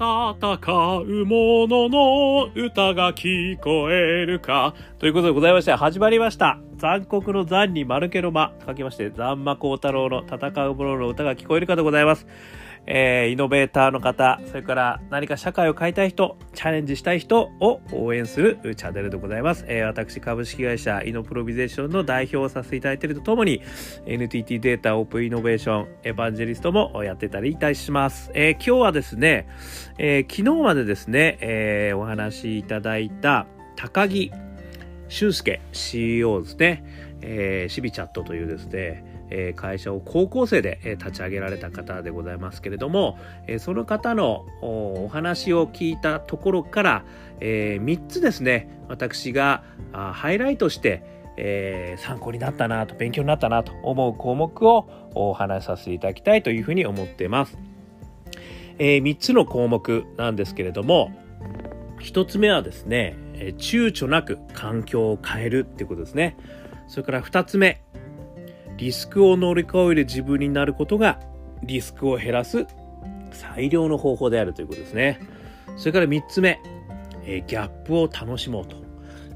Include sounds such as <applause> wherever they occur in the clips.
戦う者の歌が聞こえるか。ということでございまして、始まりました。残酷の残に丸けの間。書きまして、残魔高太郎の戦う者の歌が聞こえるかでございます。えー、イノベーターの方、それから何か社会を変えたい人、チャレンジしたい人を応援するチャンネルでございます。えー、私、株式会社イノプロビゼーションの代表をさせていただいているとともに、NTT データオープンイノベーションエヴァンジェリストもやってたりいたします。えー、今日はですね、え昨日までですね、えお話しいただいた高木俊介 CEO ですね、えー、シビチャットというですね、え会社を高校生で、え立ち上げられた方でございますけれども、えその方のお話を聞いたところから、え3つですね私がハイライトして、え参考になったなと勉強になったなと思う項目をお話しさせていただきたいというふうに思っています。え3つの項目なんですけれども1つ目はですね躊躇なく環境を変えるっていうことですね。それから2つ目リスクを乗り越える自分になることがリスクを減らす最良の方法であるということですね。それから3つ目、えギャップを楽しもうと。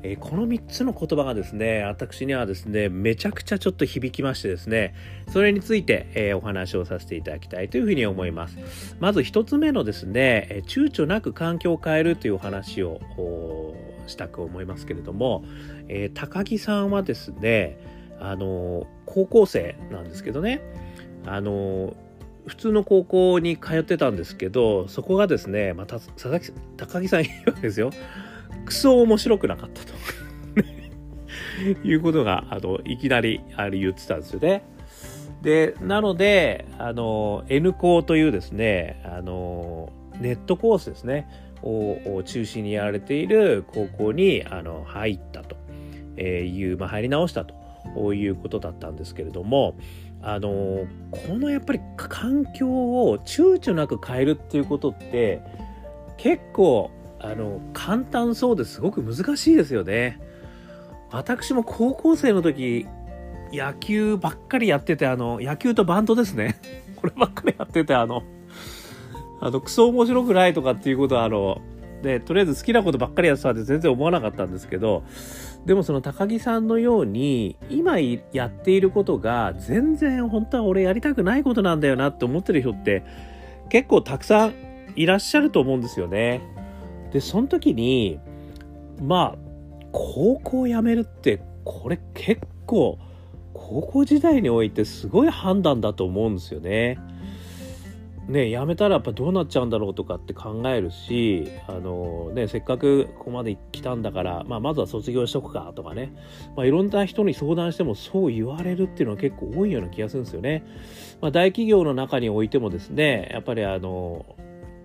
えこの3つの言葉がですね、私にはですね、めちゃくちゃちょっと響きましてですね、それについて、えお話をさせていただきたいというふうに思います。まず1つ目のですね、え躊躇なく環境を変えるというお話をしたく思いますけれども、え高木さんはですね、あの高校生なんですけどね。あの普通の高校に通ってたんですけどそこがですね、また佐々木高木さん言うわけですよ。クソ面白くなかったと。<laughs> いうことがあのいきなりあれ言ってたんですよね。でなのであの N 校というですねあのネットコースですねを中心にやられている高校にあの入ったと。いう、まあ、入り直したと。いうことだったんですけれどもあのこのやっぱり環境を躊躇なく変えるっていうことって結構あの簡単そうですごく難しいですよね。私も高校生の時野球ばっかりやっててあの野球とバンドですね <laughs> こればっかりやっててあのあのクソ面白くないとかっていうことはあのでとりあえず好きなことばっかりやってたんで全然思わなかったんですけどでもその高木さんのように今やっていることが全然本当は俺やりたくないことなんだよなって思ってる人って結構たくさんいらっしゃると思うんですよね。でその時にまあ高校辞めるってこれ結構高校時代においてすごい判断だと思うんですよね。ね、やめたらやっぱどうなっちゃうんだろうとかって考えるし、あのね、せっかくここまで来たんだから、まあ、まずは卒業しとくかとかね、まあ、いろんな人に相談してもそう言われるっていうのは結構多いような気がするんですよね。まあ、大企業の中においてもですね、やっぱりあの、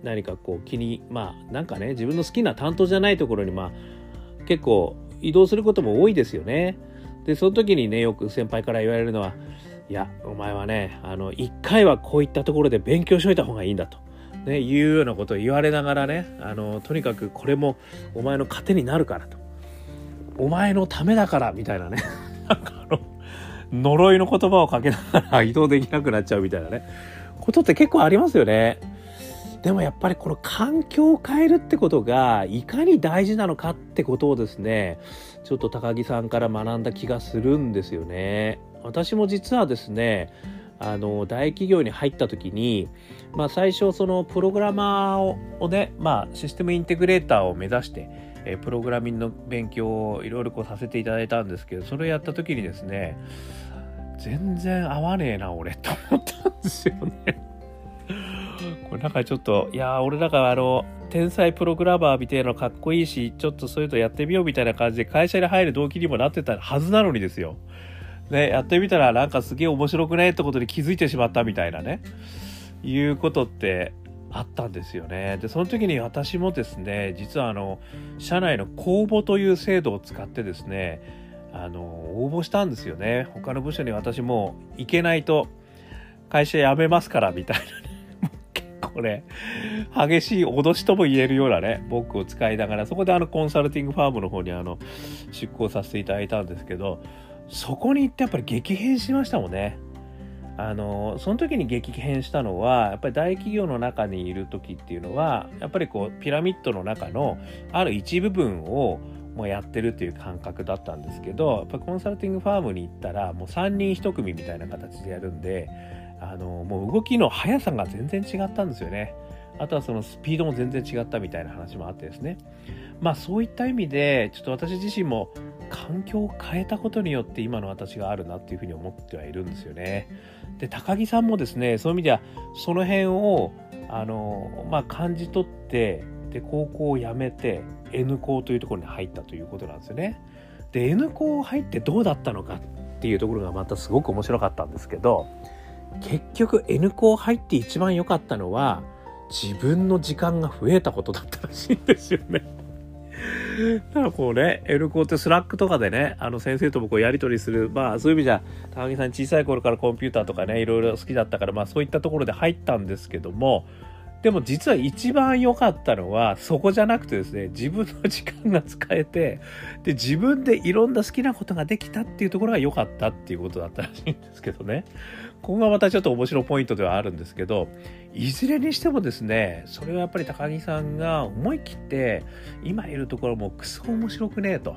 何かこう気に、まあなんかね、自分の好きな担当じゃないところに、まあ結構移動することも多いですよね。で、その時にね、よく先輩から言われるのは、いや、お前はね、あの、一回はこういったところで勉強しといた方がいいんだと。ね、いうようなことを言われながらね、あの、とにかくこれもお前の糧になるからと。お前のためだから、みたいなね。<laughs> なんかあの、呪いの言葉をかけながら移動できなくなっちゃうみたいなね。ことって結構ありますよね。でもやっぱりこの環境を変えるってことがいかに大事なのかってことをですね、ちょっと高木さんから学んだ気がするんですよね。私も実はですねあの大企業に入った時に、まあ、最初そのプログラマーをね、まあ、システムインテグレーターを目指して、えプログラミングの勉強をいろいろこうさせていただいたんですけどそれをやった時にですね全然合わねえな俺と思ったんですよね。<laughs> これなんかちょっといや俺だからあの天才プログラマーみたいなのかっこいいしちょっとそういうのやってみようみたいな感じで会社に入る動機にもなってたはずなのにですよ。ね、やってみたらなんかすげえ面白くないってことに気づいてしまったみたいなね、いうことってあったんですよね。で、その時に私もですね、実はあの、社内の公募という制度を使ってですね、あの、応募したんですよね。他の部署に私も行けないと会社辞めますからみたいなね。<laughs> 結構ね、激しい脅しとも言えるようなね、僕を使いながら、そこであのコンサルティングファームの方にあの、出向させていただいたんですけど、そこに行ってやっぱり激変しましたもんね。あのその時に激変したのはやっぱり大企業の中にいる時っていうのはやっぱりこうピラミッドの中のある一部分をもうやってるっていう感覚だったんですけどやっぱコンサルティングファームに行ったらもう3人1組みたいな形でやるんであのもう動きの速さが全然違ったんですよね。あとはそのスピードも全然違ったみたいな話もあってですね。まあそういった意味で、ちょっと私自身も環境を変えたことによって今の私があるなっていうふうに思ってはいるんですよね。で、高木さんもですね、そういう意味ではその辺を、あの、まあ感じ取って、で、高校を辞めて N 校というところに入ったということなんですよね。で、N 校入ってどうだったのかっていうところがまたすごく面白かったんですけど、結局 N 校入って一番良かったのは、自分の時間が増えたことだったらしいんですよね。だからこうね、L 校って Slack とかでね、あの先生ともこうやり取りする、まあそういう意味じゃ、高木さん小さい頃からコンピューターとかね、いろいろ好きだったから、まあそういったところで入ったんですけども、でも実は一番良かったのはそこじゃなくてですね、自分の時間が使えて、で、自分でいろんな好きなことができたっていうところが良かったっていうことだったらしいんですけどね。ここがまたちょっと面白いポイントではあるんですけど、いずれにしてもですね、それはやっぱり高木さんが思い切って、今いるところもクソ面白くねえと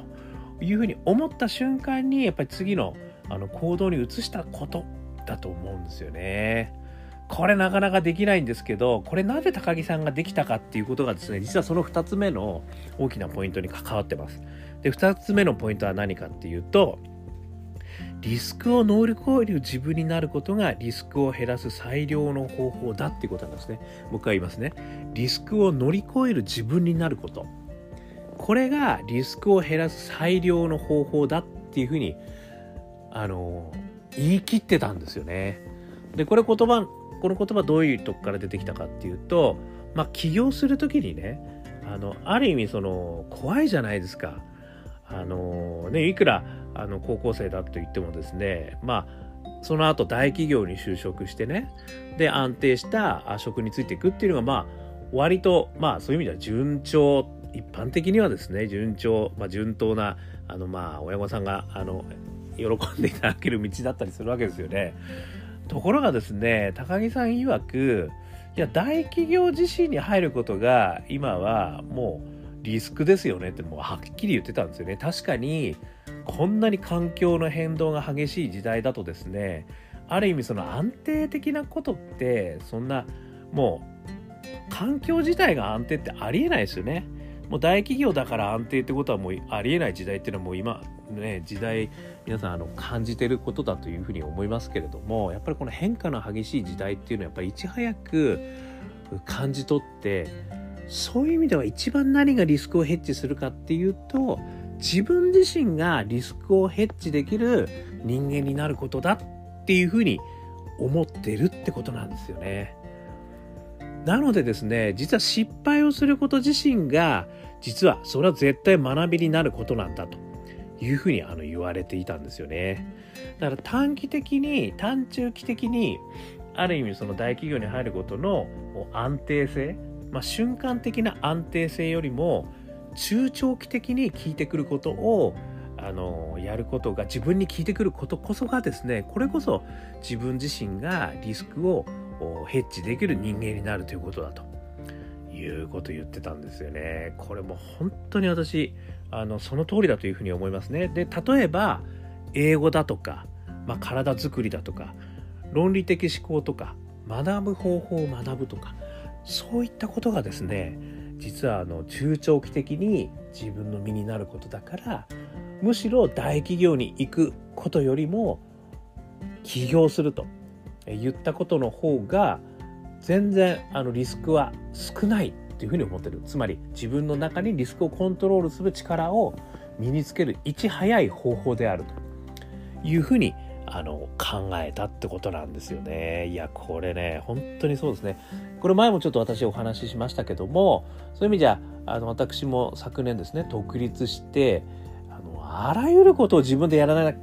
いうふうに思った瞬間に、やっぱり次のあの行動に移したことだと思うんですよね。これなかなかできないんですけど、これなぜ高木さんができたかっていうことがですね、実はその2つ目の大きなポイントに関わってます。で、2つ目のポイントは何かっていうと、リスクを乗り越える自分になることがリスクを減らす最良の方法だっていうことなんですね。僕は言いますね。リスクを乗り越える自分になること。これがリスクを減らす最良の方法だっていうふうに、あの、言い切ってたんですよね。で、これ言葉、この言葉どういうとこから出てきたかっていうと、まあ起業するときにね、あの、ある意味その、怖いじゃないですか。あのね、いくらあの高校生だと言ってもですねまあその後大企業に就職してねで安定した職に就いていくっていうのがまあ割とまあそういう意味では順調一般的にはですね順調、まあ、順当なあのまあ親御さんがあの喜んでいただける道だったりするわけですよね。ところがですね高木さん曰くいや大企業自身に入ることが今はもうリスクですよねってもうはっきり言ってたんですよね。確かにこんなに環境の変動が激しい時代だとですねある意味その安定的なことってそんなもう環境自体が安定ってありえないですよね。もう大企業だから安定ってことはもうありえない時代っていうのはもう今ね時代皆さんあの感じてることだというふうに思いますけれどもやっぱりこの変化の激しい時代っていうのはやっぱりいち早く感じ取ってそういう意味では一番何がリスクをヘッジするかっていうと自分自身がリスクをヘッジできる人間になることだっていうふうに思ってるってことなんですよね。なのでですね実は失敗をすること自身が実はそれは絶対学びになることなんだというふうにあの言われていたんですよね。だから短期的に短中期的にある意味その大企業に入ることの安定性まあ、瞬間的な安定性よりも中長期的に効いてくることをあのやることが自分に効いてくることこそがですねこれこそ自分自身がリスクをヘッジできる人間になるということだということを言ってたんですよね。これも本当に私あのその通りだというふうに思いますね。で例えば英語だとか、まあ、体づくりだとか論理的思考とか学ぶ方法を学ぶとかそういったことがですね実はあの中長期的に自分の身になることだからむしろ大企業に行くことよりも起業すると言ったことの方が全然あのリスクは少ないっていうふうに思ってるつまり自分の中にリスクをコントロールする力を身につけるいち早い方法であるというふうにあの考えたってことなんですよね。いやこれね本当にそうですね。これ前もちょっと私お話ししましたけどもそういう意味じゃあの私も昨年ですね独立してあのあらゆることを自分でやらな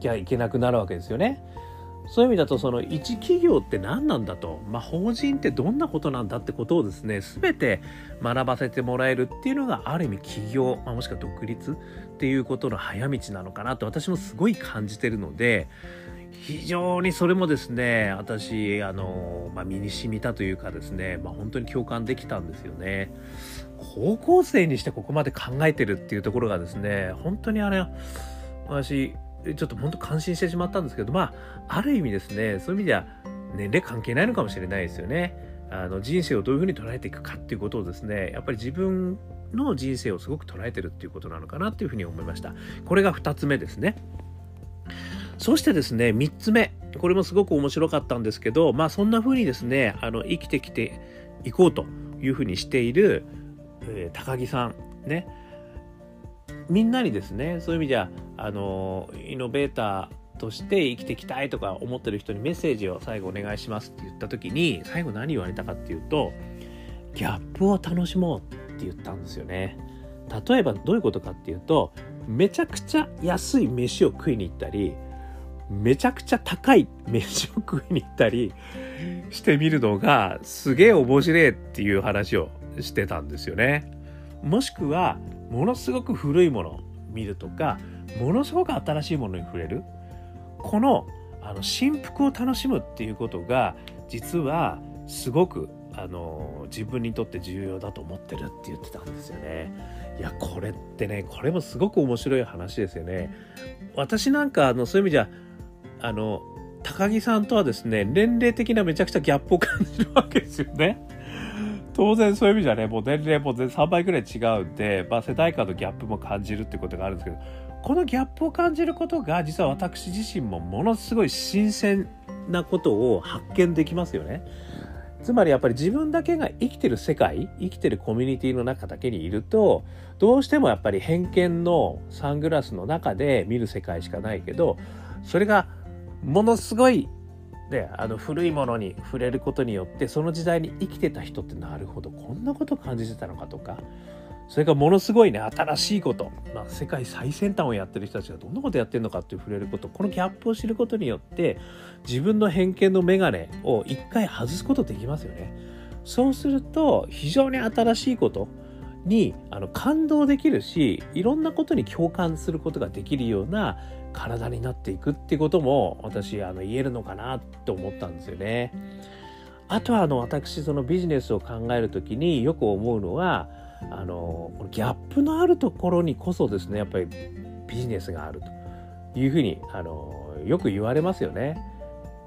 きゃいけなくなるわけですよね。そういう意味だとその一企業って何なんだと、まあ、法人ってどんなことなんだってことをですね全て学ばせてもらえるっていうのがある意味起業、まあ、もしくは独立っていうことの早道なのかなと私もすごい感じてるので非常にそれもですね私あの、まあ、身に染みたというかですね、まあ、本当に共感できたんですよね。高校生にしてここまで考えてるっていうところがですね本当にあれ私ちょっと本当感心してしまったんですけどまあある意味ですねそういう意味では年齢関係ないのかもしれないですよね。あの人生をどういうふうに捉えていくかっていうことをですねやっぱり自分の人生をすごく捉えてるっていうことなのかなっていうふうに思いました。これが2つ目ですね。そしてですね、3つ目。これもすごく面白かったんですけど、まあそんな風にですね、あの生きてきていこうというふうにしている、えー、高木さん。ね。みんなにですね、そういう意味では、あの、イノベーターとして生きていきたいとか思ってる人にメッセージを最後お願いしますって言った時に、最後何言われたかっていうと、ギャップを楽しもうって言ったんですよね。例えばどういうことかっていうと、めちゃくちゃ安い飯を食いに行ったり、めちゃくちゃ高い飯を食いに行ったり <laughs> してみるのがすげえ面白いっていう話をしてたんですよね。もしくはものすごく古いものを見るとかものすごく新しいものに触れるこのあの振幅を楽しむっていうことが実はすごくあの自分にとって重要だと思ってるって言ってたんですよね。いやこれってねこれもすごく面白い話ですよね。私なんかあのそういう意味じゃあの高木さんとはですね年齢的なめちゃくちゃギャップを感じるわけですよね。当然そういう意味じゃねもう年齢も全3倍ぐらい違うんで、まあ、世代間のギャップも感じるってことがあるんですけどこのギャップを感じることが実は私自身もものすごい新鮮なことを発見できますよね。つまりやっぱり自分だけが生きてる世界生きてるコミュニティの中だけにいるとどうしてもやっぱり偏見のサングラスの中で見る世界しかないけどそれがものすごいね、あの古いものに触れることによってその時代に生きてた人ってなるほどこんなこと感じてたのかとかそれからものすごいね新しいこと、まあ、世界最先端をやってる人たちがどんなことやってるのかっていう触れることこのギャップを知ることによって自分の偏見の眼鏡を一回外すことできますよね。そうすると非常に新しいことにあの感動できるしいろんなことに共感することができるような体になっていくっていうことも私あの言えるのかなって思ったんですよね。あとはあの私そのビジネスを考える時によく思うのはあのギャップのあるところにこそですねやっぱりビジネスがあるというふうにあのよく言われますよね。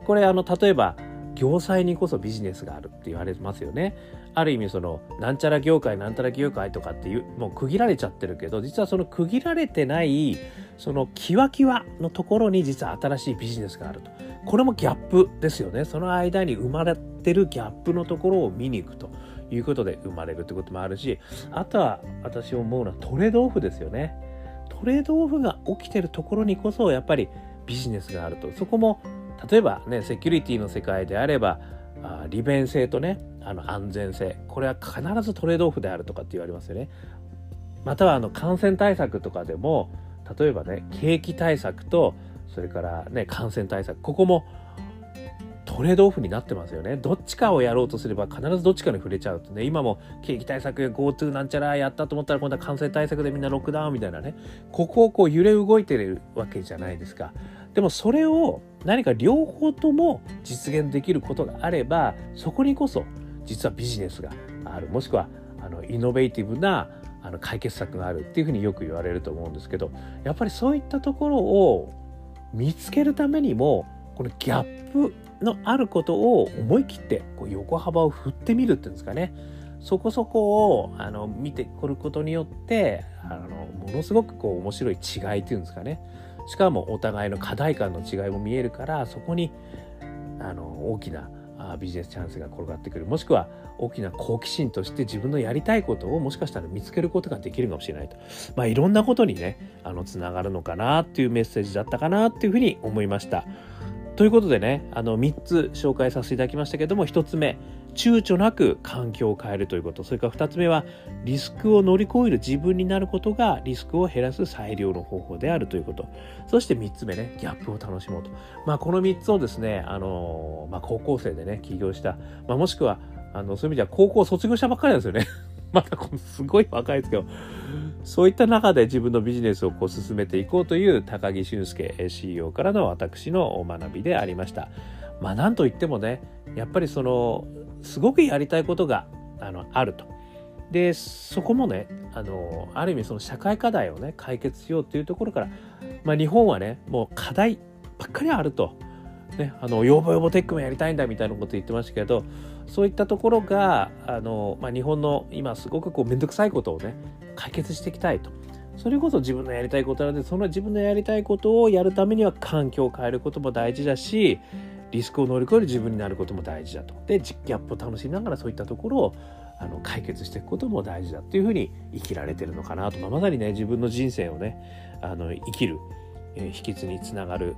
これあの例えば業界にこそビジネスがあるって言われますよね。ある意味そのなんちゃら業界なんたら業界とかっていうもう区切られちゃってるけど実はその区切られてないそのキワキワのところに実は新しいビジネスがあると。これもギャップですよね。その間に生まれてるギャップのところを見に行くと。いうことで生まれるってこともあるしあとは私思うのはトレードオフですよね。トレードオフが起きてるところにこそやっぱりビジネスがあると。そこも例えばねセキュリティの世界であればあ利便性とねあの安全性これは必ずトレードオフであるとかって言われますよねまたはあの感染対策とかでも例えばね景気対策とそれからね感染対策ここもトレードオフになってますよね。どっちかをやろうとすれば必ずどっちかに触れちゃうとね、今も景気対策 GoTo なんちゃらやったと思ったら今度は感染対策でみんなロックダウンみたいなね、ここをこう揺れ動いてるわけじゃないですか。でもそれを何か両方とも実現できることがあればそこにこそ実はビジネスがある。もしくはあのイノベーティブなあの解決策があるっていうふうによく言われると思うんですけどやっぱりそういったところを見つけるためにもこのギャップのあることを思い切ってこう横幅を振ってみるっていうんですかね。そこそこをあの見てくることによってあのものすごくこう面白い違いっていうんですかね。しかもお互いの課題感の違いも見えるからそこにあの大きなビジネスチャンスが転がってくる。もしくは大きな好奇心として自分のやりたいことをもしかしたら見つけることができるかもしれないと。まあいろんなことにねあのつながるのかなっていうメッセージだったかなっていうふうに思いました。ということでねあの3つ紹介させていただきましたけども1つ目躊躇なく環境を変えるということ。それから2つ目はリスクを乗り越える自分になることがリスクを減らす最良の方法であるということ。そして3つ目ねギャップを楽しもうと、まあ、この3つをですね、あのまあ、高校生でね起業した、まあ、もしくはあのそういう意味では高校卒業したばっかりなんですよね。<laughs> まだこのすごい若いですけど、そういった中で自分のビジネスをこう進めていこうという高木俊介 CEO からの私の学びでありました。まあなんといってもね、やっぱりその、すごくやりたいことがあのあると。で、そこもね、あの、ある意味その社会課題をね、解決しようというところから、まあ日本はね、もう課題ばっかりあると。ね、あの、ヨーボヨーボテックもやりたいんだみたいなこと言ってましたけど、そういったところが、あの、まあ、日本の今すごくこうめんどくさいことをね、解決していきたいと。それこそ自分のやりたいことなので、その自分のやりたいことをやるためには環境を変えることも大事だし、リスクを乗り越える自分になることも大事だと。で、ギャップを楽しみながらそういったところをあの解決していくことも大事だっていうふうに生きられてるのかなと、ま、まさにね自分の人生をねあの生きるえー、秘訣につながる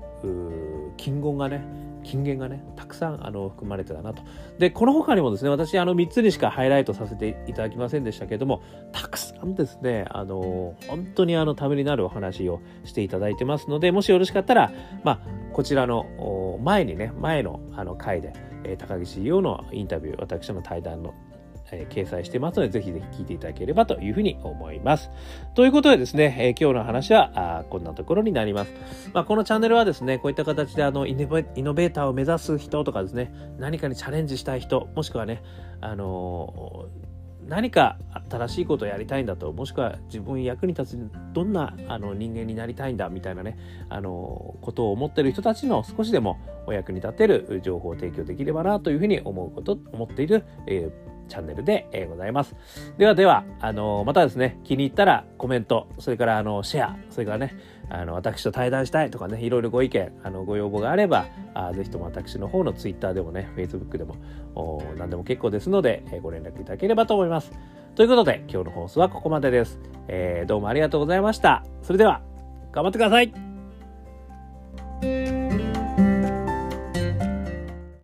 金言がね金言がねたくさんあの含まれてたなとでこの他にもですね私あの3つにしかハイライトさせていただきませんでしたけれどもたくさんですねあの本当にあのためになるお話をしていただいてますのでもしよろしかったらまあこちらの前にね前のあの回で、えー、高木 CEO のインタビュー私の対談のえー、掲載してますので、ぜひぜひ聞いていただければというふうに思います。ということでですね、えー、今日の話はあこんなところになります。まあ、このチャンネルはですね、こういった形であのイノベーターを目指す人とかですね、何かにチャレンジしたい人、もしくはね、あのー何か新しいことをやりたいんだともしくは自分役に立つどんなあの人間になりたいんだみたいなねあのことを思ってる人たちの少しでもお役に立てる情報を提供できればなというふうに思うこと思っている、えーチャンネルで、え、ございます。ではでは、あの、またですね、気に入ったらコメント、それからあのシェア、それからね、あの私と対談したいとかね、いろいろご意見、あのご要望があれば、あぜひとも私の方の Twitter でもね、Facebook でも、何でも結構ですので、え、ご連絡いただければと思います。ということで、今日の放送はここまでです。えー、どうもありがとうございました。それでは、頑張ってください